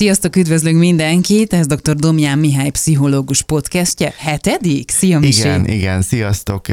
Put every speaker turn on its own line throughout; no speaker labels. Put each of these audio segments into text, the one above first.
Sziasztok, üdvözlünk mindenkit! Ez dr. Domján Mihály pszichológus podcastje. Hetedik? Szia, Misi!
Igen, igen, sziasztok,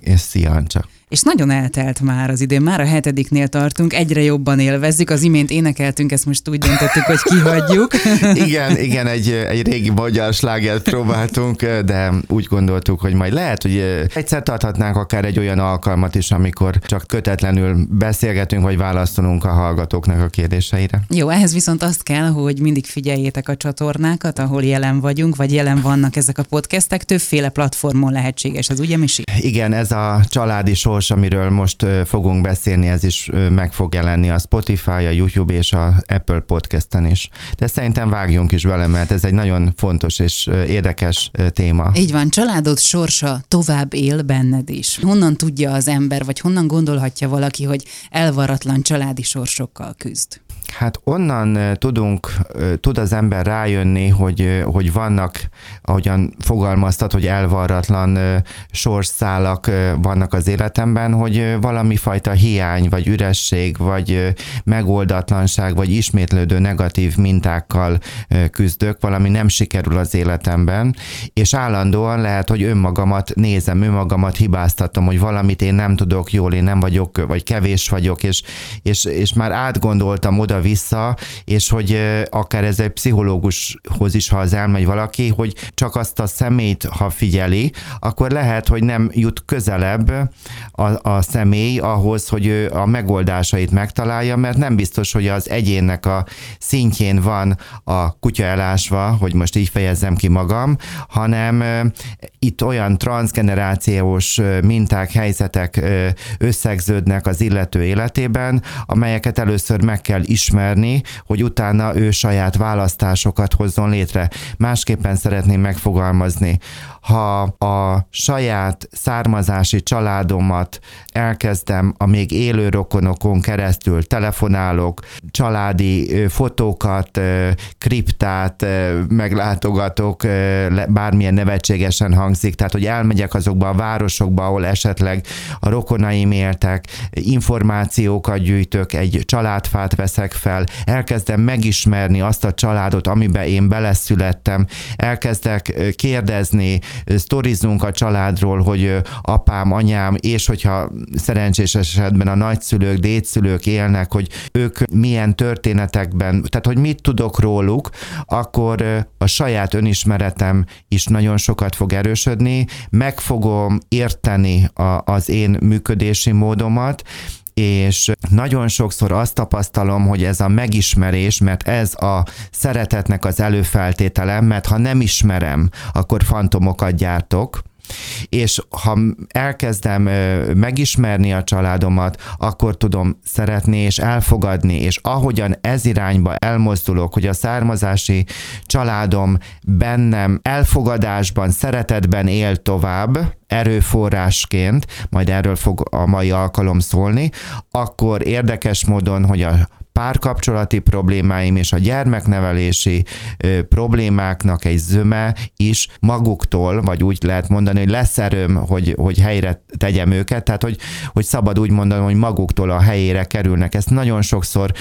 és szia, Ancsa.
És nagyon eltelt már az idő, már a hetediknél tartunk, egyre jobban élvezzük, az imént énekeltünk, ezt most úgy döntöttük, hogy kihagyjuk.
igen, igen, egy, egy régi magyar slágert próbáltunk, de úgy gondoltuk, hogy majd lehet, hogy egyszer tarthatnánk akár egy olyan alkalmat is, amikor csak kötetlenül beszélgetünk, vagy válaszolunk a hallgatóknak a kérdéseire.
Jó, ehhez viszont azt kell, hogy mindig figyeljétek a csatornákat, ahol jelen vagyunk, vagy jelen vannak ezek a podcastek, többféle platformon lehetséges, ez ugye Misi?
Igen, ez a családi sor sors, amiről most fogunk beszélni, ez is meg fog jelenni a Spotify, a YouTube és a Apple Podcast-en is. De szerintem vágjunk is vele, mert ez egy nagyon fontos és érdekes téma.
Így van, családod sorsa tovább él benned is. Honnan tudja az ember, vagy honnan gondolhatja valaki, hogy elvaratlan családi sorsokkal küzd?
Hát onnan tudunk, tud az ember rájönni, hogy, hogy vannak, ahogyan fogalmaztat, hogy elvarratlan sorszálak vannak az életemben, hogy valami fajta hiány, vagy üresség, vagy megoldatlanság, vagy ismétlődő negatív mintákkal küzdök, valami nem sikerül az életemben, és állandóan lehet, hogy önmagamat nézem, önmagamat hibáztatom, hogy valamit én nem tudok jól, én nem vagyok, vagy kevés vagyok, és, és, és már átgondoltam oda vissza és hogy akár ez egy pszichológushoz is, ha az elmegy valaki, hogy csak azt a szemét, ha figyeli, akkor lehet, hogy nem jut közelebb a, a személy ahhoz, hogy ő a megoldásait megtalálja, mert nem biztos, hogy az egyénnek a szintjén van a kutya elásva, hogy most így fejezzem ki magam, hanem itt olyan transgenerációs minták, helyzetek összegződnek az illető életében, amelyeket először meg kell ismerni, ismerni, hogy utána ő saját választásokat hozzon létre. Másképpen szeretném megfogalmazni. Ha a saját származási családomat elkezdem a még élő rokonokon keresztül, telefonálok, családi fotókat, kriptát meglátogatok, bármilyen nevetségesen hangzik, tehát hogy elmegyek azokba a városokba, ahol esetleg a rokonaim éltek, információkat gyűjtök, egy családfát veszek fel, elkezdem megismerni azt a családot, amiben én beleszülettem, elkezdek kérdezni, sztorizunk a családról, hogy apám, anyám, és hogyha szerencsés esetben a nagyszülők, dédszülők élnek, hogy ők milyen történetekben, tehát hogy mit tudok róluk, akkor a saját önismeretem is nagyon sokat fog erősödni, meg fogom érteni a, az én működési módomat, és nagyon sokszor azt tapasztalom, hogy ez a megismerés, mert ez a szeretetnek az előfeltétele, mert ha nem ismerem, akkor fantomokat gyártok, és ha elkezdem megismerni a családomat, akkor tudom szeretni és elfogadni, és ahogyan ez irányba elmozdulok, hogy a származási családom bennem elfogadásban, szeretetben él tovább, erőforrásként, majd erről fog a mai alkalom szólni, akkor érdekes módon, hogy a párkapcsolati problémáim és a gyermeknevelési problémáknak egy zöme is maguktól, vagy úgy lehet mondani, hogy lesz erőm, hogy, hogy helyre tegyem őket, tehát hogy, hogy szabad úgy mondani, hogy maguktól a helyére kerülnek. Ezt nagyon sokszor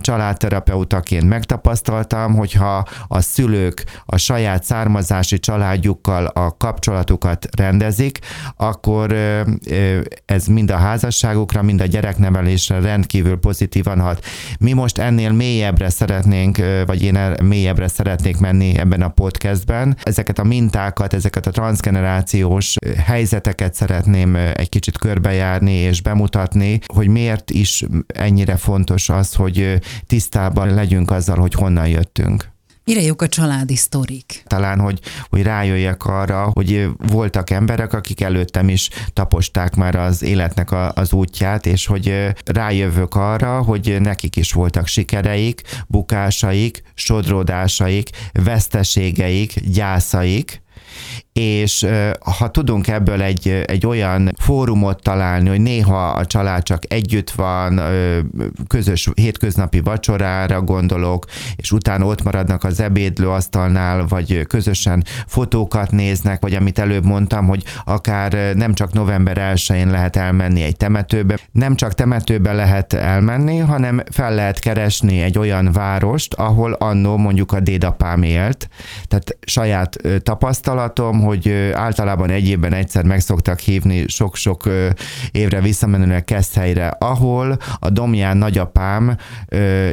családterapeutaként megtapasztaltam, hogyha a szülők a saját származási családjukkal a kapcsolatukat rendezik, akkor ez mind a házasságukra, mind a gyereknevelésre rendkívül pozitívan hat. Mi most ennél mélyebbre szeretnénk, vagy én mélyebbre szeretnék menni ebben a podcastben. Ezeket a mintákat, ezeket a transgenerációs helyzeteket szeretném egy kicsit körbejárni és bemutatni, hogy miért is ennyire fontos az, hogy tisztában legyünk azzal, hogy honnan jöttünk.
Jók a családi sztorik?
Talán, hogy, hogy rájöjjek arra, hogy voltak emberek, akik előttem is taposták már az életnek a, az útját, és hogy rájövök arra, hogy nekik is voltak sikereik, bukásaik, sodródásaik, veszteségeik, gyászaik, és ha tudunk ebből egy, egy olyan fórumot találni, hogy néha a család csak együtt van, közös hétköznapi vacsorára gondolok, és utána ott maradnak az ebédlőasztalnál, vagy közösen fotókat néznek, vagy amit előbb mondtam, hogy akár nem csak november 1-én lehet elmenni egy temetőbe, nem csak temetőbe lehet elmenni, hanem fel lehet keresni egy olyan várost, ahol annó mondjuk a dédapám élt, tehát saját tapasztalatom, hogy általában egy évben egyszer meg szoktak hívni sok-sok évre visszamenőleg Keszthelyre, ahol a Domján nagyapám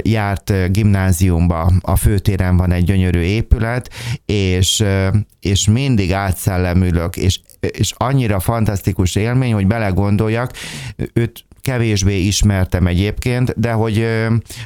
járt gimnáziumba, a főtéren van egy gyönyörű épület, és, és mindig átszellemülök, és és annyira fantasztikus élmény, hogy belegondoljak, őt kevésbé ismertem egyébként, de hogy,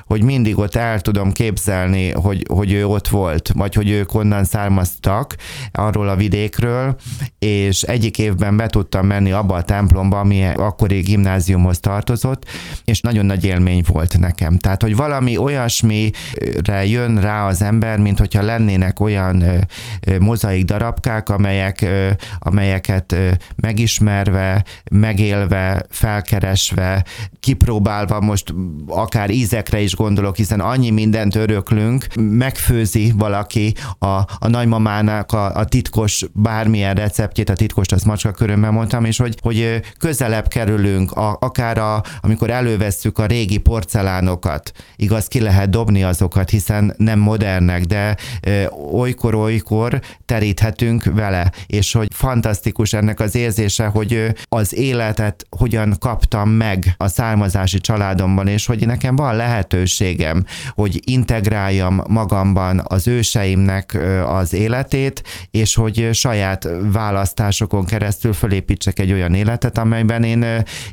hogy mindig ott el tudom képzelni, hogy, hogy ő ott volt, vagy hogy ők onnan származtak arról a vidékről, és egyik évben be tudtam menni abba a templomba, ami akkori gimnáziumhoz tartozott, és nagyon nagy élmény volt nekem. Tehát, hogy valami olyasmire jön rá az ember, mint hogyha lennének olyan mozaik darabkák, amelyek, amelyeket megismerve, megélve, felkeresve, kipróbálva most akár ízekre is gondolok, hiszen annyi mindent öröklünk, megfőzi valaki a, a nagymamának a, a titkos bármilyen receptjét, a titkos, azt macska körömben mondtam, és hogy, hogy közelebb kerülünk, a, akár a, amikor elővesszük a régi porcelánokat, igaz, ki lehet dobni azokat, hiszen nem modernek, de olykor-olykor teríthetünk vele, és hogy fantasztikus ennek az érzése, hogy az életet hogyan kaptam meg, meg a származási családomban, és hogy nekem van lehetőségem, hogy integráljam magamban az őseimnek az életét, és hogy saját választásokon keresztül fölépítsek egy olyan életet, amelyben én,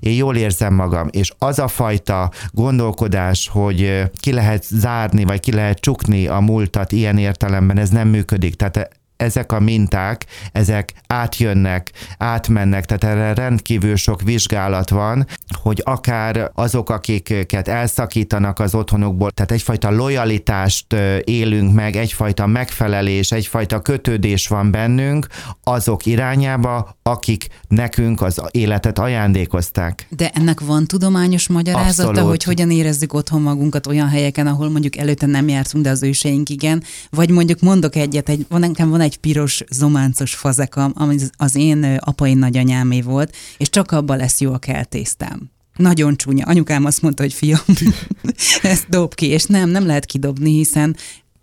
én jól érzem magam. És az a fajta gondolkodás, hogy ki lehet zárni, vagy ki lehet csukni a múltat ilyen értelemben, ez nem működik. Tehát ezek a minták, ezek átjönnek, átmennek, tehát erre rendkívül sok vizsgálat van, hogy akár azok, akiket elszakítanak az otthonukból, tehát egyfajta lojalitást élünk meg, egyfajta megfelelés, egyfajta kötődés van bennünk azok irányába, akik nekünk az életet ajándékozták.
De ennek van tudományos magyarázata, Abszolút. hogy hogyan érezzük otthon magunkat olyan helyeken, ahol mondjuk előtte nem jártunk, de az őseink igen, vagy mondjuk mondok egyet, egy, van, nekem van egy piros zománcos fazekam, ami az én apai nagyanyámé volt, és csak abban lesz jó a keltésztám. Nagyon csúnya. Anyukám azt mondta, hogy fiam, ezt dob ki, és nem, nem lehet kidobni, hiszen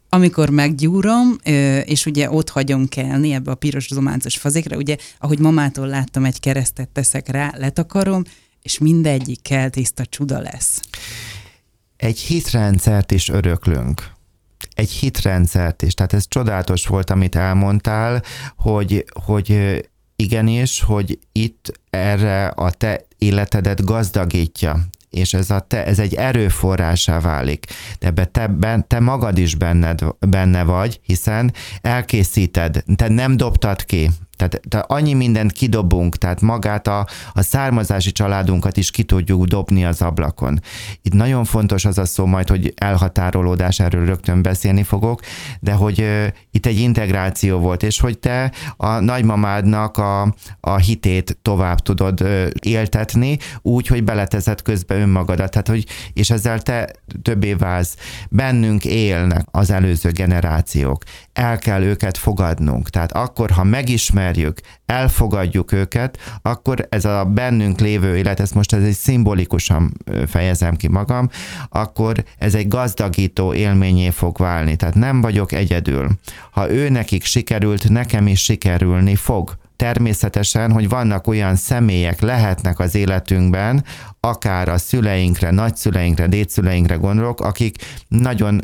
amikor meggyúrom, és ugye ott hagyom kelni ebbe a piros zománcos fazékra, ugye, ahogy mamától láttam, egy keresztet teszek rá, letakarom, és mindegyik keltiszta csuda lesz.
Egy hitrendszert is öröklünk egy hitrendszert is. Tehát ez csodálatos volt, amit elmondtál, hogy, hogy igenis, hogy itt erre a te életedet gazdagítja és ez, a te, ez egy erőforrásá válik. De ebbe te, ben, te magad is benned, benne vagy, hiszen elkészíted, te nem dobtad ki, tehát, tehát annyi mindent kidobunk, tehát magát a, a származási családunkat is ki tudjuk dobni az ablakon. Itt nagyon fontos az a szó majd, hogy elhatárolódás, erről rögtön beszélni fogok, de hogy uh, itt egy integráció volt, és hogy te a nagymamádnak a, a hitét tovább tudod uh, éltetni, úgy, hogy beletezed közbe önmagadat, tehát hogy, és ezzel te többé válsz. Bennünk élnek az előző generációk. El kell őket fogadnunk. Tehát akkor, ha megismer ismerjük, elfogadjuk őket, akkor ez a bennünk lévő élet, ezt most ez egy szimbolikusan fejezem ki magam, akkor ez egy gazdagító élményé fog válni. Tehát nem vagyok egyedül. Ha ő nekik sikerült, nekem is sikerülni fog természetesen, hogy vannak olyan személyek, lehetnek az életünkben, akár a szüleinkre, nagyszüleinkre, dédszüleinkre gondolok, akik nagyon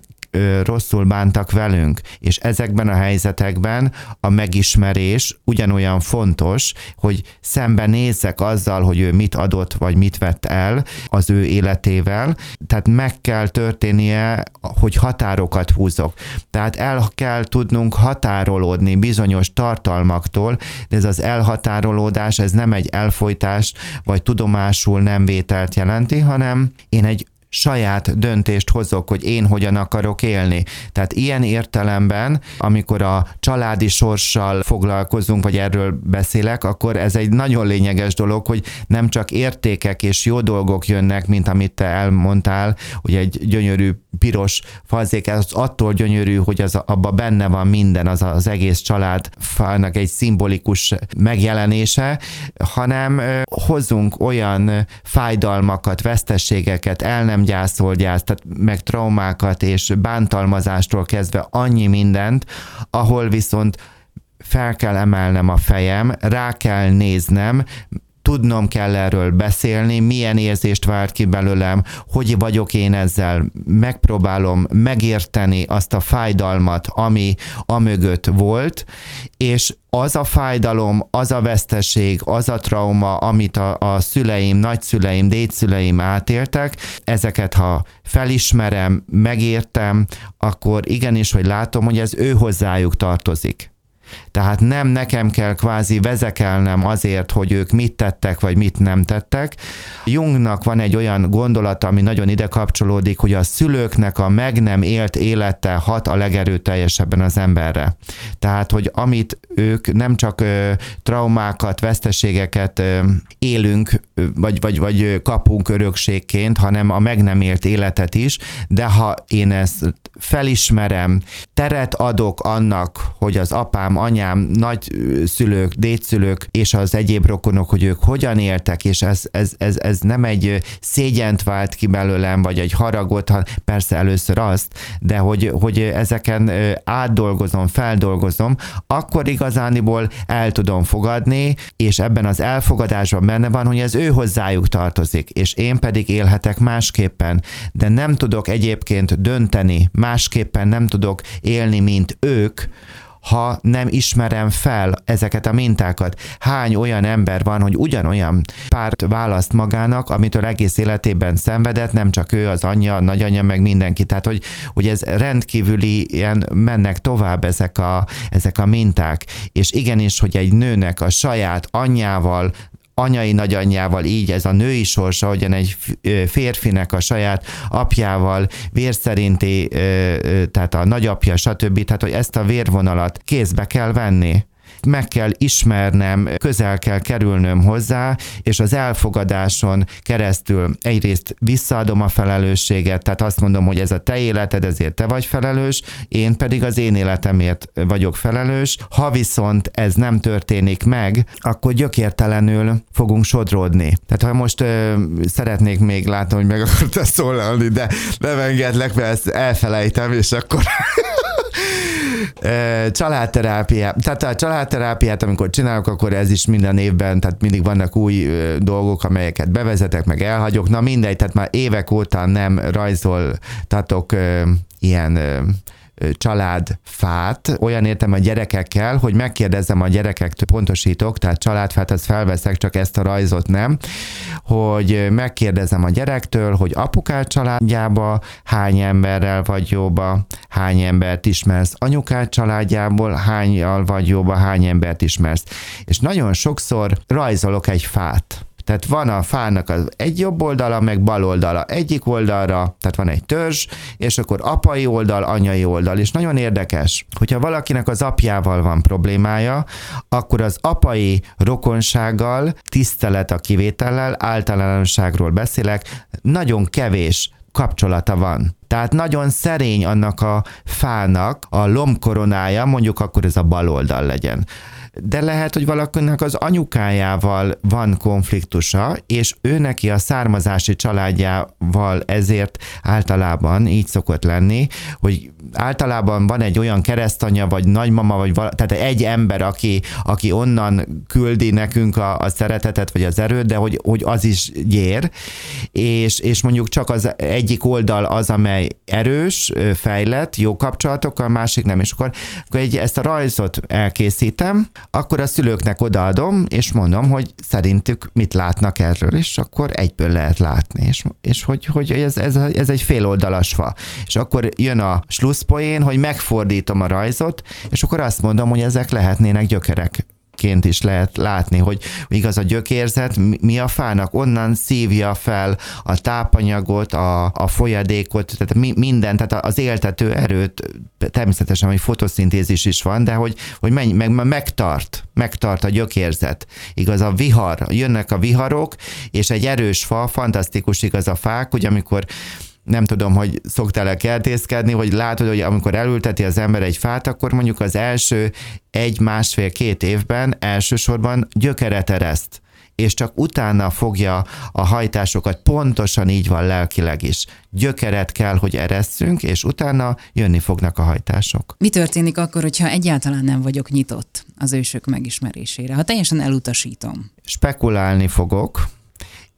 rosszul bántak velünk, és ezekben a helyzetekben a megismerés ugyanolyan fontos, hogy szembe nézzek azzal, hogy ő mit adott, vagy mit vett el az ő életével, tehát meg kell történnie, hogy határokat húzok. Tehát el kell tudnunk határolódni bizonyos tartalmaktól, de ez az elhatárolódás, ez nem egy elfolytás, vagy tudomásul nem vételt jelenti, hanem én egy saját döntést hozok, hogy én hogyan akarok élni. Tehát ilyen értelemben, amikor a családi sorssal foglalkozunk, vagy erről beszélek, akkor ez egy nagyon lényeges dolog, hogy nem csak értékek és jó dolgok jönnek, mint amit te elmondtál, hogy egy gyönyörű piros fazék, ez attól gyönyörű, hogy az abba benne van minden, az az egész család fának egy szimbolikus megjelenése, hanem hozzunk olyan fájdalmakat, vesztességeket, el nem gyászol gyász, tehát meg traumákat és bántalmazástól kezdve annyi mindent, ahol viszont fel kell emelnem a fejem, rá kell néznem, tudnom kell erről beszélni, milyen érzést vált ki belőlem, hogy vagyok én ezzel, megpróbálom megérteni azt a fájdalmat, ami amögött volt, és az a fájdalom, az a veszteség, az a trauma, amit a, a szüleim, nagyszüleim, dédszüleim átéltek, ezeket ha felismerem, megértem, akkor igenis, hogy látom, hogy ez ő hozzájuk tartozik. Tehát nem nekem kell kvázi vezekelnem azért, hogy ők mit tettek, vagy mit nem tettek. Jungnak van egy olyan gondolata, ami nagyon ide kapcsolódik, hogy a szülőknek a meg nem élt élete hat a legerőteljesebben az emberre. Tehát, hogy amit ők nem csak ö, traumákat, veszteségeket ö, élünk, vagy, vagy, vagy kapunk örökségként, hanem a meg nem élt életet is, de ha én ezt felismerem, teret adok annak, hogy az apám, anyám, nagyszülők, dédszülők és az egyéb rokonok, hogy ők hogyan éltek, és ez, ez, ez, ez nem egy szégyent vált ki belőlem, vagy egy haragot, ha persze először azt, de hogy, hogy ezeken átdolgozom, feldolgozom, akkor igazániból el tudom fogadni, és ebben az elfogadásban benne van, hogy ez ő hozzájuk tartozik, és én pedig élhetek másképpen, de nem tudok egyébként dönteni, másképpen nem tudok élni, mint ők, ha nem ismerem fel ezeket a mintákat. Hány olyan ember van, hogy ugyanolyan párt választ magának, amitől egész életében szenvedett, nem csak ő, az anyja, a nagyanyja, meg mindenki. Tehát, hogy, hogy ez rendkívüli ilyen mennek tovább ezek a, ezek a minták. És igenis, hogy egy nőnek a saját anyjával, anyai nagyanyjával, így ez a női sorsa, ahogyan egy férfinek a saját apjával, vérszerinti, tehát a nagyapja, stb. Tehát, hogy ezt a vérvonalat kézbe kell venni meg kell ismernem, közel kell kerülnöm hozzá, és az elfogadáson keresztül egyrészt visszaadom a felelősséget, tehát azt mondom, hogy ez a te életed, ezért te vagy felelős, én pedig az én életemért vagyok felelős. Ha viszont ez nem történik meg, akkor gyökértelenül fogunk sodródni. Tehát ha most ö, szeretnék még látni, hogy meg akartál szólalni, de nem engedlek, mert ezt elfelejtem, és akkor Családterápia. Tehát a családterápiát, amikor csinálok, akkor ez is minden évben, tehát mindig vannak új dolgok, amelyeket bevezetek, meg elhagyok. Na mindegy, tehát már évek óta nem rajzoltatok ilyen családfát, olyan értem a gyerekekkel, hogy megkérdezem a gyerekektől, pontosítok, tehát családfát, azt felveszek, csak ezt a rajzot nem, hogy megkérdezem a gyerektől, hogy apukád családjába hány emberrel vagy jóba, hány embert ismersz, anyukád családjából hányal vagy jóba, hány embert ismersz. És nagyon sokszor rajzolok egy fát tehát van a fának az egy jobb oldala, meg bal oldala. Egyik oldalra, tehát van egy törzs, és akkor apai oldal, anyai oldal. És nagyon érdekes, hogyha valakinek az apjával van problémája, akkor az apai rokonsággal, tisztelet a kivétellel, általánosságról beszélek, nagyon kevés kapcsolata van. Tehát nagyon szerény annak a fának a lombkoronája, mondjuk akkor ez a bal oldal legyen de lehet, hogy valakinek az anyukájával van konfliktusa, és ő neki a származási családjával ezért általában így szokott lenni, hogy általában van egy olyan keresztanyja, vagy nagymama, vagy vala, tehát egy ember, aki, aki onnan küldi nekünk a, a szeretetet, vagy az erőt, de hogy, hogy az is gyér, és, és mondjuk csak az egyik oldal az, amely erős, fejlett, jó kapcsolatokkal, a másik nem, és akkor, akkor egy, ezt a rajzot elkészítem, akkor a szülőknek odaadom, és mondom, hogy szerintük mit látnak erről, és akkor egyből lehet látni, és, és hogy, hogy ez, ez, ez egy féloldalas fa. És akkor jön a slusszpoén, hogy megfordítom a rajzot, és akkor azt mondom, hogy ezek lehetnének gyökerek gyökérként is lehet látni, hogy igaz a gyökérzet mi a fának, onnan szívja fel a tápanyagot, a, a folyadékot, tehát mi, minden, tehát az éltető erőt, természetesen, hogy fotoszintézis is van, de hogy, hogy menj, meg, megtart, megtart a gyökérzet. Igaz, a vihar, jönnek a viharok, és egy erős fa, fantasztikus igaz a fák, hogy amikor nem tudom, hogy szoktál-e kertészkedni, hogy látod, hogy amikor elülteti az ember egy fát, akkor mondjuk az első egy, másfél, két évben elsősorban gyökeret ereszt és csak utána fogja a hajtásokat, pontosan így van lelkileg is. Gyökeret kell, hogy eresszünk, és utána jönni fognak a hajtások.
Mi történik akkor, hogyha egyáltalán nem vagyok nyitott az ősök megismerésére? Ha teljesen elutasítom.
Spekulálni fogok,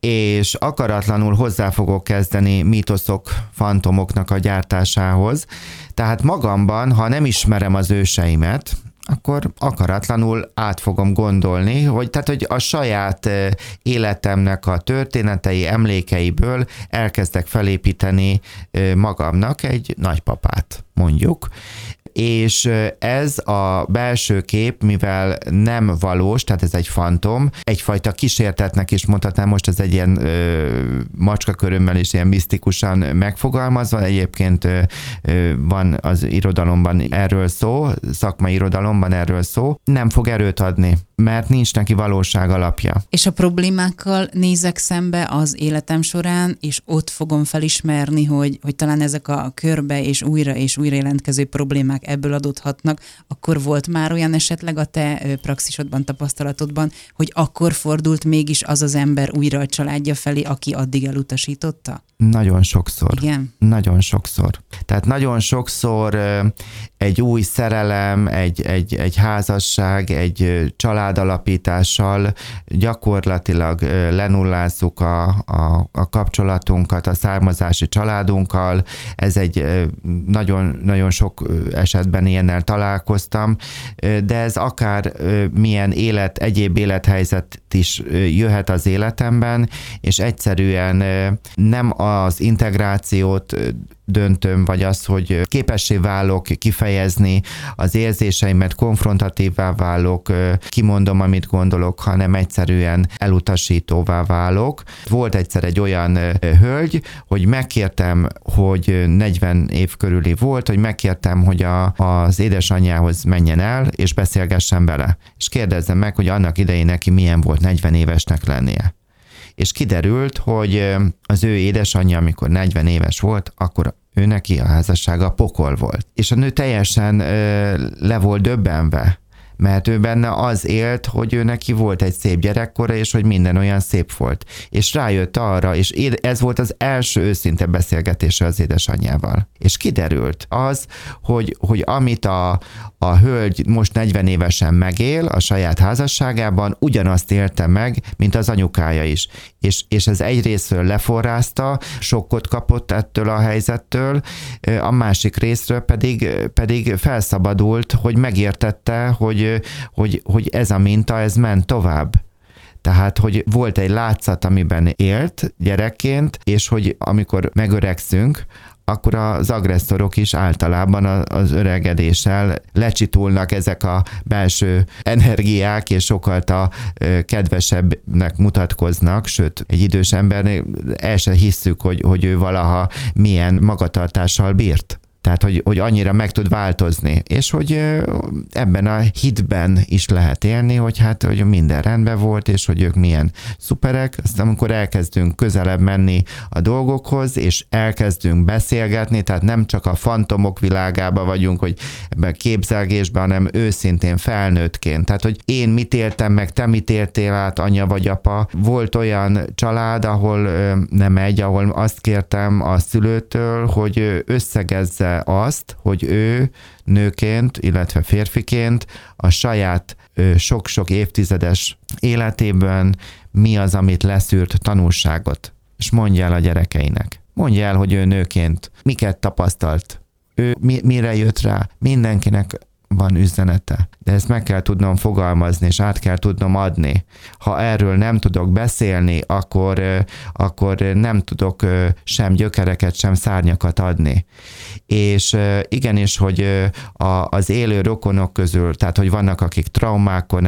és akaratlanul hozzá fogok kezdeni mítoszok, fantomoknak a gyártásához. Tehát magamban, ha nem ismerem az őseimet, akkor akaratlanul át fogom gondolni, hogy tehát, hogy a saját életemnek a történetei, emlékeiből elkezdek felépíteni magamnak egy nagypapát, mondjuk, és ez a belső kép, mivel nem valós, tehát ez egy fantom, egyfajta kísértetnek is mondhatnám, most ez egy ilyen ö, macska körömmel is ilyen misztikusan megfogalmazva, egyébként ö, van az irodalomban erről szó, szakmai irodalomban erről szó, nem fog erőt adni mert nincs neki valóság alapja.
És a problémákkal nézek szembe az életem során, és ott fogom felismerni, hogy, hogy talán ezek a körbe és újra és újra jelentkező problémák ebből adódhatnak, akkor volt már olyan esetleg a te praxisodban, tapasztalatodban, hogy akkor fordult mégis az az ember újra a családja felé, aki addig elutasította?
Nagyon sokszor.
Igen?
Nagyon sokszor. Tehát nagyon sokszor egy új szerelem, egy, egy, egy házasság, egy családalapítással gyakorlatilag lenullázzuk a, a, a kapcsolatunkat a származási családunkkal. Ez egy nagyon, nagyon sok esetben ilyennel találkoztam, de ez akár milyen élet, egyéb élethelyzet is jöhet az életemben, és egyszerűen nem az integrációt döntöm, vagy az, hogy képessé válok kifejezni az érzéseimet, konfrontatívvá válok, kimondom, amit gondolok, hanem egyszerűen elutasítóvá válok. Volt egyszer egy olyan hölgy, hogy megkértem, hogy 40 év körüli volt, hogy megkértem, hogy a, az édesanyjához menjen el, és beszélgessen vele. És kérdezzem meg, hogy annak idején neki milyen volt 40 évesnek lennie és kiderült, hogy az ő édesanyja, amikor 40 éves volt, akkor ő neki a házassága pokol volt. És a nő teljesen ö, le volt döbbenve, mert ő benne az élt, hogy ő neki volt egy szép gyerekkora, és hogy minden olyan szép volt. És rájött arra, és ez volt az első őszinte beszélgetése az édesanyjával. És kiderült az, hogy, hogy amit a, a hölgy most 40 évesen megél a saját házasságában, ugyanazt élte meg, mint az anyukája is. És, és ez egyrésztről leforrázta, sokkot kapott ettől a helyzettől, a másik részről pedig, pedig felszabadult, hogy megértette, hogy, hogy, hogy ez a minta, ez ment tovább. Tehát, hogy volt egy látszat, amiben élt gyerekként, és hogy amikor megöregszünk, akkor az agresszorok is általában az öregedéssel lecsitulnak ezek a belső energiák, és sokkal a kedvesebbnek mutatkoznak, sőt, egy idős embernél el se hisszük, hogy, hogy ő valaha milyen magatartással bírt. Tehát, hogy, hogy annyira meg tud változni, és hogy ebben a hitben is lehet élni, hogy hát, hogy minden rendben volt, és hogy ők milyen szuperek. Aztán amikor elkezdünk közelebb menni a dolgokhoz, és elkezdünk beszélgetni, tehát nem csak a fantomok világába vagyunk, hogy ebben a képzelgésben, hanem őszintén felnőttként. Tehát, hogy én mit éltem meg, te mit éltél át, anya vagy apa. Volt olyan család, ahol nem egy, ahol azt kértem a szülőtől, hogy összegezze azt, hogy ő nőként, illetve férfiként a saját sok-sok évtizedes életében mi az, amit leszűrt tanulságot, és mondja el a gyerekeinek. Mondja el, hogy ő nőként miket tapasztalt, ő mi, mire jött rá. Mindenkinek van üzenete. De ezt meg kell tudnom fogalmazni, és át kell tudnom adni. Ha erről nem tudok beszélni, akkor, akkor nem tudok sem gyökereket, sem szárnyakat adni. És igenis, hogy az élő rokonok közül, tehát hogy vannak, akik traumákon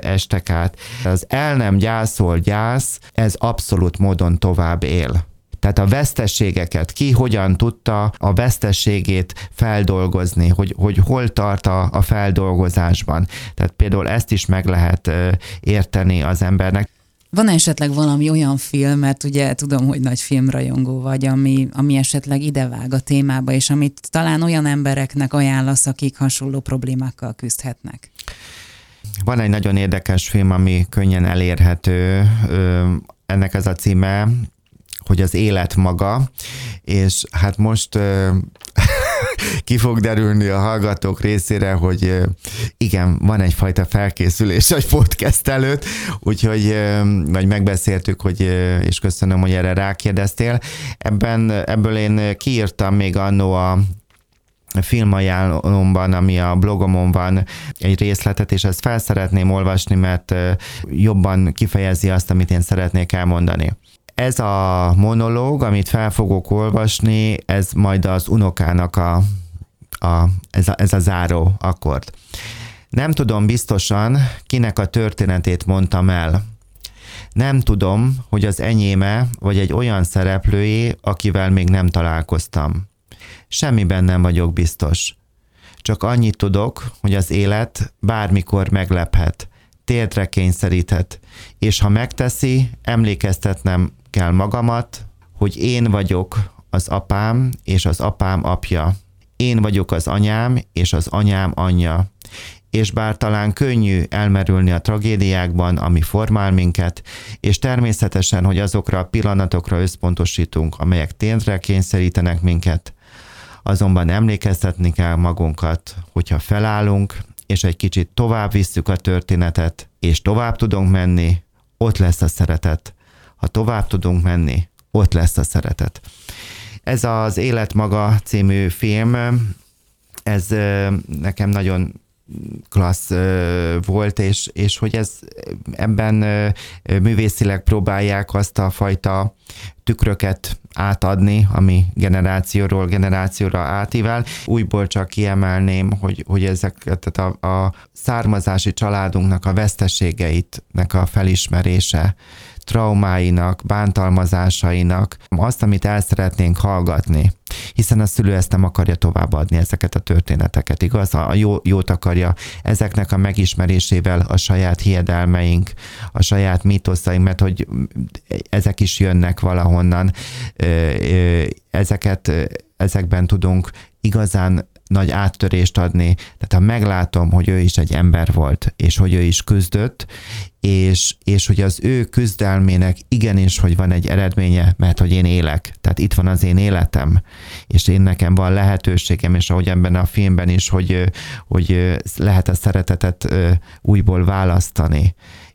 estek át, az el nem gyászol gyász, ez abszolút módon tovább él. Tehát a vesztességeket, ki hogyan tudta a vesztességét feldolgozni, hogy, hogy hol tart a, a feldolgozásban. Tehát például ezt is meg lehet érteni az embernek.
Van esetleg valami olyan film, mert ugye tudom, hogy nagy filmrajongó vagy, ami, ami esetleg idevág a témába, és amit talán olyan embereknek ajánlasz, akik hasonló problémákkal küzdhetnek?
Van egy nagyon érdekes film, ami könnyen elérhető. Ennek ez a címe hogy az élet maga, és hát most ki fog derülni a hallgatók részére, hogy igen, van egyfajta felkészülés egy podcast előtt, úgyhogy vagy megbeszéltük, hogy, és köszönöm, hogy erre rákérdeztél. Ebben, ebből én kiírtam még annó a filmajánlomban, ami a blogomon van egy részletet, és ezt fel szeretném olvasni, mert jobban kifejezi azt, amit én szeretnék elmondani. Ez a monológ, amit fel fogok olvasni, ez majd az unokának a, a, ez, a, ez a záró akkord. Nem tudom biztosan, kinek a történetét mondtam el. Nem tudom, hogy az enyéme, vagy egy olyan szereplőjé, akivel még nem találkoztam. Semmiben nem vagyok biztos. Csak annyit tudok, hogy az élet bármikor meglephet, térdre kényszeríthet, és ha megteszi, emlékeztetnem kell magamat, hogy én vagyok az apám és az apám apja. Én vagyok az anyám és az anyám anyja. És bár talán könnyű elmerülni a tragédiákban, ami formál minket, és természetesen, hogy azokra a pillanatokra összpontosítunk, amelyek tényre kényszerítenek minket, azonban emlékeztetni kell magunkat, hogyha felállunk, és egy kicsit tovább visszük a történetet, és tovább tudunk menni, ott lesz a szeretet, ha tovább tudunk menni, ott lesz a szeretet. Ez az Élet maga című film, ez nekem nagyon klassz volt, és, és hogy ez ebben művészileg próbálják azt a fajta tükröket átadni, ami generációról generációra átível. Újból csak kiemelném, hogy, hogy ezeket a, a származási családunknak a veszteségeitnek a felismerése, traumáinak, bántalmazásainak, azt, amit el szeretnénk hallgatni, hiszen a szülő ezt nem akarja továbbadni, ezeket a történeteket, igaz? A jó, jót akarja ezeknek a megismerésével a saját hiedelmeink, a saját mítoszaink, mert hogy ezek is jönnek valahonnan, ezeket, ezekben tudunk igazán nagy áttörést adni. Tehát ha meglátom, hogy ő is egy ember volt, és hogy ő is küzdött, és, és hogy az ő küzdelmének igenis, hogy van egy eredménye, mert hogy én élek. Tehát itt van az én életem, és én nekem van lehetőségem, és ahogy ebben a filmben is, hogy, hogy lehet a szeretetet újból választani.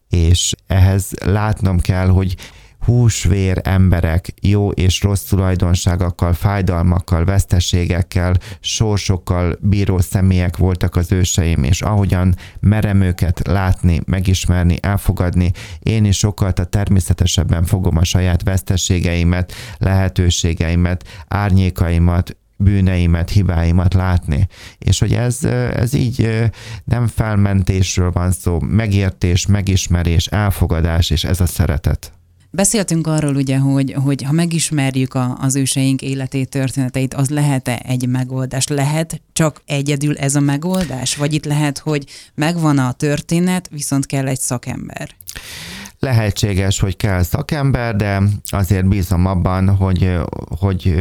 És ehhez látnom kell, hogy húsvér emberek, jó és rossz tulajdonságokkal, fájdalmakkal, veszteségekkel, sorsokkal bíró személyek voltak az őseim, és ahogyan merem őket látni, megismerni, elfogadni, én is sokkal természetesebben fogom a saját veszteségeimet, lehetőségeimet, árnyékaimat, bűneimet, hibáimat látni. És hogy ez, ez így nem felmentésről van szó, megértés, megismerés, elfogadás, és ez a szeretet.
Beszéltünk arról ugye, hogy, hogy ha megismerjük a, az őseink életét, történeteit, az lehet-e egy megoldás? Lehet csak egyedül ez a megoldás? Vagy itt lehet, hogy megvan a történet, viszont kell egy szakember?
Lehetséges, hogy kell szakember, de azért bízom abban, hogy, hogy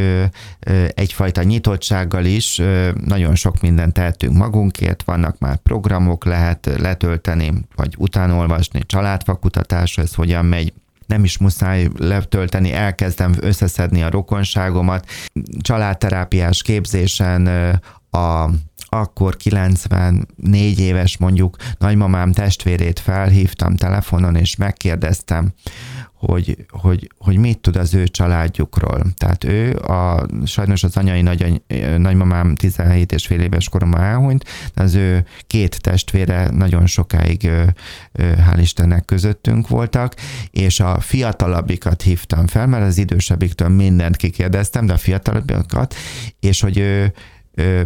egyfajta nyitottsággal is nagyon sok mindent tehetünk magunkért, vannak már programok, lehet letölteni, vagy utánolvasni, családfakutatás, ez hogyan megy, nem is muszáj letölteni, elkezdem összeszedni a rokonságomat. Családterápiás képzésen a akkor 94 éves mondjuk nagymamám testvérét felhívtam telefonon, és megkérdeztem, hogy, hogy, hogy mit tud az ő családjukról. Tehát ő, a, sajnos az anyai nagy, nagymamám 17 és fél éves koromban elhunyt, de az ő két testvére nagyon sokáig, hál' Istennek közöttünk voltak, és a fiatalabbikat hívtam fel, mert az idősebbiktől mindent kikérdeztem, de a fiatalabbikat, és hogy ő,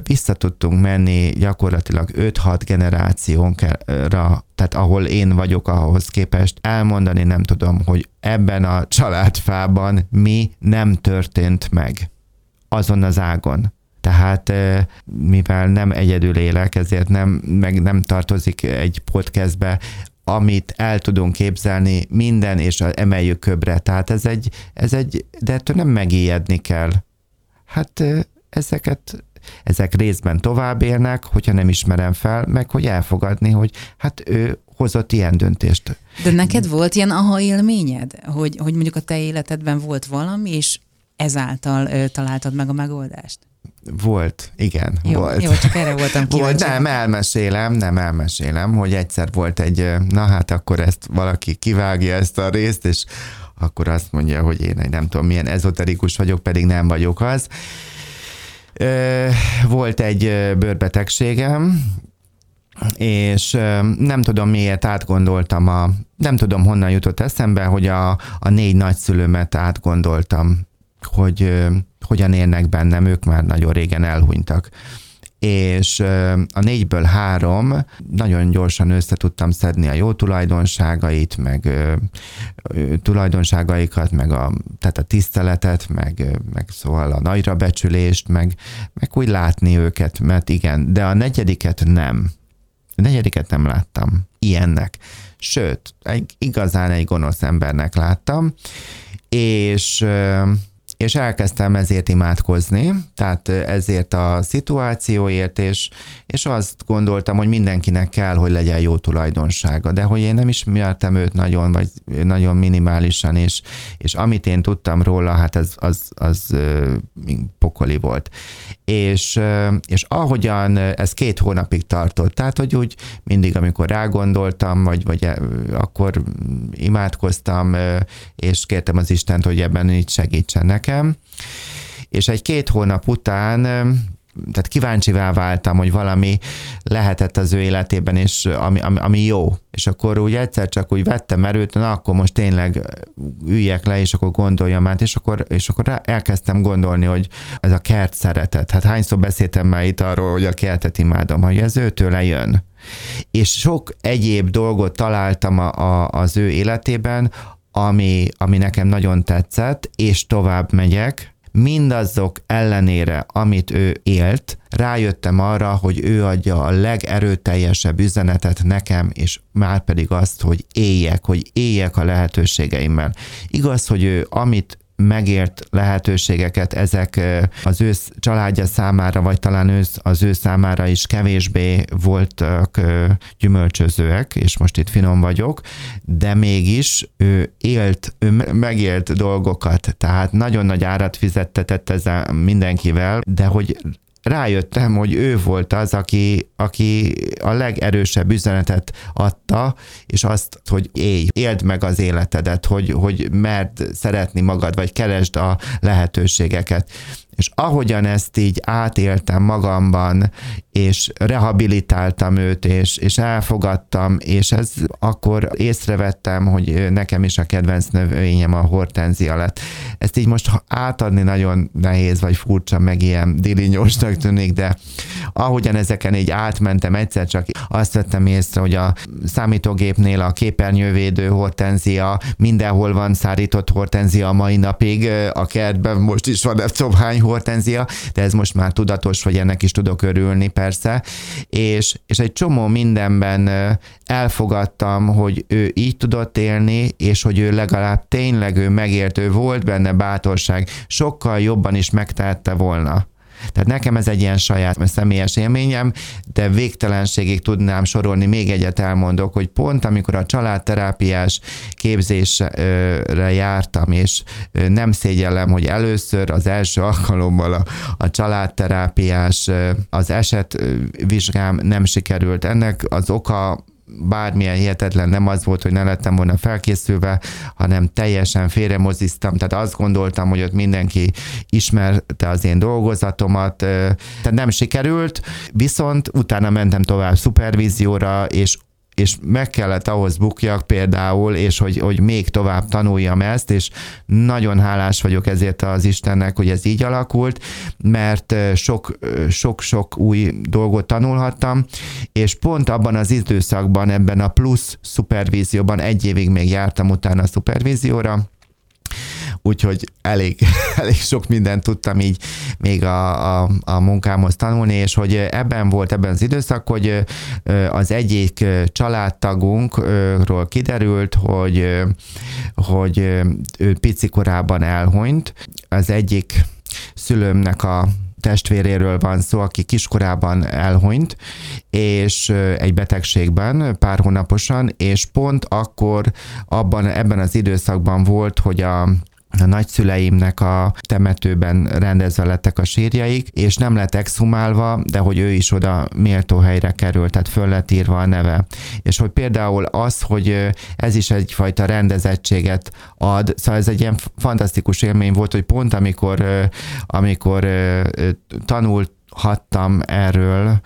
vissza tudtunk menni gyakorlatilag 5-6 generációnkra, tehát ahol én vagyok ahhoz képest, elmondani nem tudom, hogy ebben a családfában mi nem történt meg azon az ágon. Tehát mivel nem egyedül élek, ezért nem, meg nem tartozik egy podcastbe, amit el tudunk képzelni, minden, és emeljük köbre. Tehát ez egy, ez egy de ettől nem megijedni kell. Hát ezeket ezek részben tovább élnek, hogyha nem ismerem fel, meg hogy elfogadni, hogy hát ő hozott ilyen döntést.
De neked volt ilyen aha élményed, hogy, hogy mondjuk a te életedben volt valami, és ezáltal ö, találtad meg a megoldást?
Volt, igen,
jó,
volt.
Jó, csak erre voltam kíváncsi.
Volt, nem, elmesélem, nem elmesélem, hogy egyszer volt egy, na hát akkor ezt valaki kivágja ezt a részt, és akkor azt mondja, hogy én egy nem tudom milyen ezoterikus vagyok, pedig nem vagyok az. Volt egy bőrbetegségem, és nem tudom miért átgondoltam a, nem tudom honnan jutott eszembe, hogy a, a négy nagyszülőmet átgondoltam, hogy hogyan élnek bennem, ők már nagyon régen elhunytak és a négyből három nagyon gyorsan össze tudtam szedni a jó tulajdonságait, meg tulajdonságaikat, meg a, tehát a tiszteletet, meg, meg szóval a nagyra becsülést, meg, meg úgy látni őket, mert igen, de a negyediket nem. A negyediket nem láttam ilyennek. Sőt, egy, igazán egy gonosz embernek láttam, és és elkezdtem ezért imádkozni, tehát ezért a szituációért, és, és azt gondoltam, hogy mindenkinek kell, hogy legyen jó tulajdonsága, de hogy én nem ismertem őt nagyon, vagy nagyon minimálisan, és, és amit én tudtam róla, hát az, az, az pokoli volt. És, és ahogyan ez két hónapig tartott, tehát hogy úgy mindig, amikor rágondoltam, vagy, vagy akkor imádkoztam, és kértem az Istent, hogy ebben így segítsen. És egy két hónap után tehát kíváncsivá váltam, hogy valami lehetett az ő életében, és ami, ami, ami jó. És akkor úgy egyszer csak úgy vettem erőt, na akkor most tényleg üljek le, és akkor gondoljam át, és akkor, és akkor elkezdtem gondolni, hogy ez a kert szeretet. Hát hányszor beszéltem már itt arról, hogy a kertet imádom, hogy ez őtől jön. És sok egyéb dolgot találtam a, a, az ő életében, ami, ami nekem nagyon tetszett, és tovább megyek, mindazok ellenére, amit ő élt, rájöttem arra, hogy ő adja a legerőteljesebb üzenetet nekem, és már pedig azt, hogy éljek, hogy éljek a lehetőségeimmel. Igaz, hogy ő amit megért lehetőségeket ezek az ő családja számára, vagy talán ő, az ő számára is kevésbé voltak gyümölcsözőek, és most itt finom vagyok, de mégis ő élt, ő megélt dolgokat, tehát nagyon nagy árat fizettetett ezzel mindenkivel, de hogy rájöttem, hogy ő volt az, aki, aki a legerősebb üzenetet adta, és azt, hogy élj, éld meg az életedet, hogy, hogy merd szeretni magad, vagy keresd a lehetőségeket. És ahogyan ezt így átéltem magamban, és rehabilitáltam őt, és, és elfogadtam, és ez akkor észrevettem, hogy nekem is a kedvenc növényem a hortenzia lett. Ezt így most átadni nagyon nehéz, vagy furcsa, meg ilyen dilinyósnak tűnik, de ahogyan ezeken így átmentem, egyszer csak azt vettem észre, hogy a számítógépnél a képernyővédő hortenzia, mindenhol van szárított hortenzia a mai napig, a kertben most is van egy hortenzia, de ez most már tudatos, hogy ennek is tudok örülni, persze, és, és egy csomó mindenben elfogadtam, hogy ő így tudott élni, és hogy ő legalább tényleg ő megértő volt benne bátorság, sokkal jobban is megtehette volna. Tehát nekem ez egy ilyen saját személyes élményem, de végtelenségig tudnám sorolni, még egyet elmondok, hogy pont amikor a családterápiás képzésre jártam, és nem szégyellem, hogy először az első alkalommal a, a családterápiás az esetvizsgám nem sikerült. Ennek az oka bármilyen hihetetlen nem az volt, hogy ne lettem volna felkészülve, hanem teljesen félremoziztam, tehát azt gondoltam, hogy ott mindenki ismerte az én dolgozatomat, tehát nem sikerült, viszont utána mentem tovább szupervízióra, és és meg kellett ahhoz bukjak például, és hogy, hogy még tovább tanuljam ezt, és nagyon hálás vagyok ezért az Istennek, hogy ez így alakult, mert sok-sok új dolgot tanulhattam, és pont abban az időszakban, ebben a plusz szupervízióban egy évig még jártam utána a szupervízióra, úgyhogy elég, elég sok mindent tudtam így még a, a, a munkámhoz tanulni, és hogy ebben volt ebben az időszak, hogy az egyik családtagunkról kiderült, hogy, hogy ő pici korában elhunyt. Az egyik szülőmnek a testvéréről van szó, aki kiskorában elhunyt, és egy betegségben pár hónaposan, és pont akkor abban, ebben az időszakban volt, hogy a a nagyszüleimnek a temetőben rendezve lettek a sírjaik, és nem lett exhumálva, de hogy ő is oda méltó helyre került, tehát föl lett írva a neve. És hogy például az, hogy ez is egyfajta rendezettséget ad, szóval ez egy ilyen fantasztikus élmény volt, hogy pont amikor, amikor tanult hattam erről,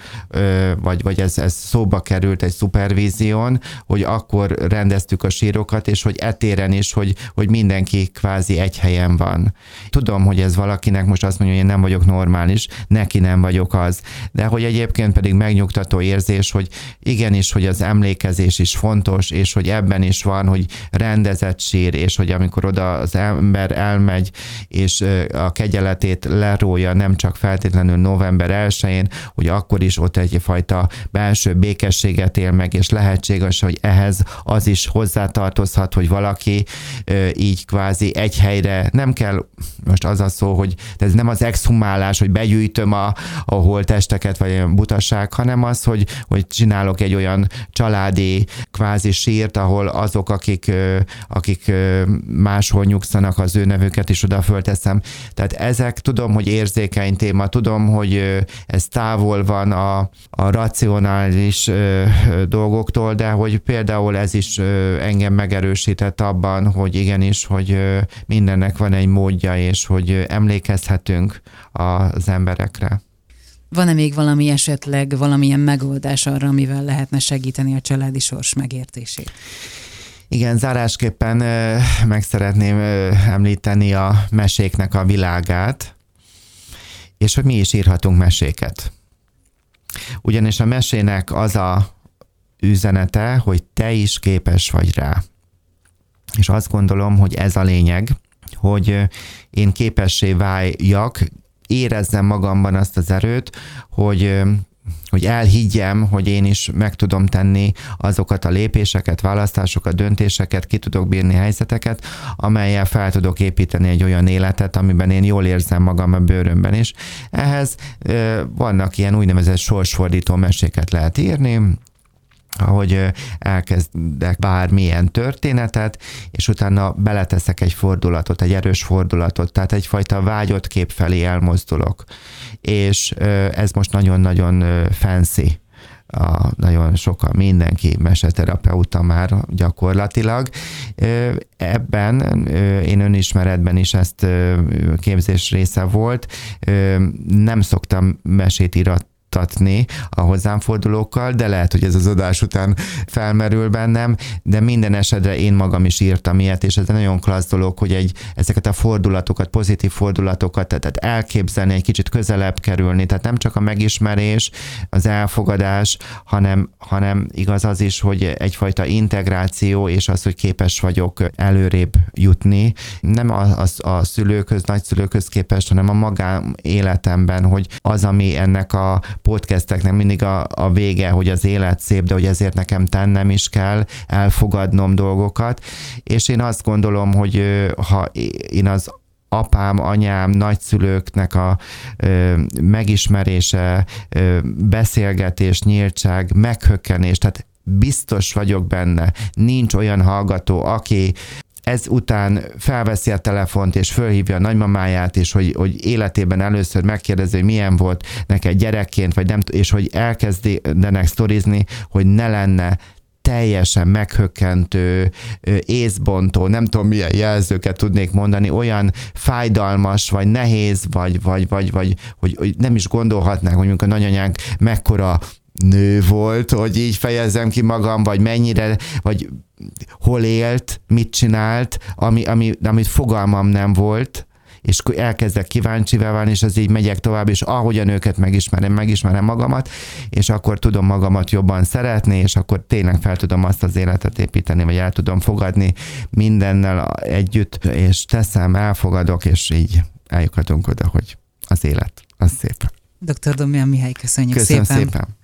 vagy, vagy ez, ez szóba került egy szupervízión, hogy akkor rendeztük a sírokat, és hogy etéren is, hogy, hogy mindenki kvázi egy helyen van. Tudom, hogy ez valakinek most azt mondja, hogy én nem vagyok normális, neki nem vagyok az, de hogy egyébként pedig megnyugtató érzés, hogy igenis, hogy az emlékezés is fontos, és hogy ebben is van, hogy rendezett sír, és hogy amikor oda az ember elmegy, és a kegyeletét lerója, nem csak feltétlenül november november 1-én, hogy akkor is ott egyfajta belső békességet él meg, és lehetséges, hogy ehhez az is hozzátartozhat, hogy valaki így kvázi egy helyre, nem kell, most az a szó, hogy ez nem az exhumálás, hogy begyűjtöm a, a holtesteket, vagy olyan butaság, hanem az, hogy, hogy csinálok egy olyan családi kvázi sírt, ahol azok, akik, akik máshol nyugszanak, az ő nevüket is oda fölteszem. Tehát ezek tudom, hogy érzékeny téma, tudom, hogy ez távol van a, a racionális dolgoktól, de hogy például ez is engem megerősített abban, hogy igenis, hogy mindennek van egy módja, és hogy emlékezhetünk az emberekre.
Van-e még valami esetleg, valamilyen megoldás arra, amivel lehetne segíteni a családi sors megértését?
Igen, zárásképpen meg szeretném említeni a meséknek a világát, és hogy mi is írhatunk meséket. Ugyanis a mesének az a üzenete, hogy te is képes vagy rá. És azt gondolom, hogy ez a lényeg, hogy én képessé váljak, érezzem magamban azt az erőt, hogy hogy elhiggyem, hogy én is meg tudom tenni azokat a lépéseket, választásokat, döntéseket, ki tudok bírni helyzeteket, amelyel fel tudok építeni egy olyan életet, amiben én jól érzem magam a bőrömben is. Ehhez vannak ilyen úgynevezett sorsfordító meséket lehet írni, ahogy elkezdek bármilyen történetet, és utána beleteszek egy fordulatot, egy erős fordulatot, tehát egyfajta vágyott kép felé elmozdulok. És ez most nagyon-nagyon fancy a, nagyon sokan, mindenki meseterapeuta már gyakorlatilag. Ebben én önismeretben is ezt képzés része volt. Nem szoktam mesét irat vitatni a hozzám fordulókkal, de lehet, hogy ez az adás után felmerül bennem, de minden esetre én magam is írtam ilyet, és ez nagyon klassz dolog, hogy egy, ezeket a fordulatokat, pozitív fordulatokat, tehát elképzelni, egy kicsit közelebb kerülni, tehát nem csak a megismerés, az elfogadás, hanem, hanem igaz az is, hogy egyfajta integráció, és az, hogy képes vagyok előrébb jutni, nem a, a, a szülőköz, nagyszülőköz képest, hanem a magám életemben, hogy az, ami ennek a podcasteknek mindig a, a vége, hogy az élet szép, de hogy ezért nekem tennem is kell, elfogadnom dolgokat, és én azt gondolom, hogy ha én az apám, anyám, nagyszülőknek a ö, megismerése, ö, beszélgetés, nyíltság, meghökkenés, tehát biztos vagyok benne, nincs olyan hallgató, aki ezután felveszi a telefont, és fölhívja a nagymamáját, és hogy, hogy életében először megkérdezi, hogy milyen volt neked gyerekként, vagy nem, és hogy elkezdenek sztorizni, hogy ne lenne teljesen meghökkentő, észbontó, nem tudom milyen jelzőket tudnék mondani, olyan fájdalmas, vagy nehéz, vagy, vagy, vagy, vagy hogy, hogy nem is gondolhatnánk, hogy mondjuk a nagyanyánk mekkora nő volt, hogy így fejezzem ki magam, vagy mennyire, vagy hol élt, mit csinált, ami, ami, amit fogalmam nem volt, és elkezdek kíváncsivel válni, és az így megyek tovább, és ahogyan őket megismerem, megismerem magamat, és akkor tudom magamat jobban szeretni, és akkor tényleg fel tudom azt az életet építeni, vagy el tudom fogadni mindennel együtt, és teszem, elfogadok, és így eljuthatunk oda, hogy az élet, az szép.
Dr. Domján Mihály, köszönjük
Köszönöm
szépen.
szépen.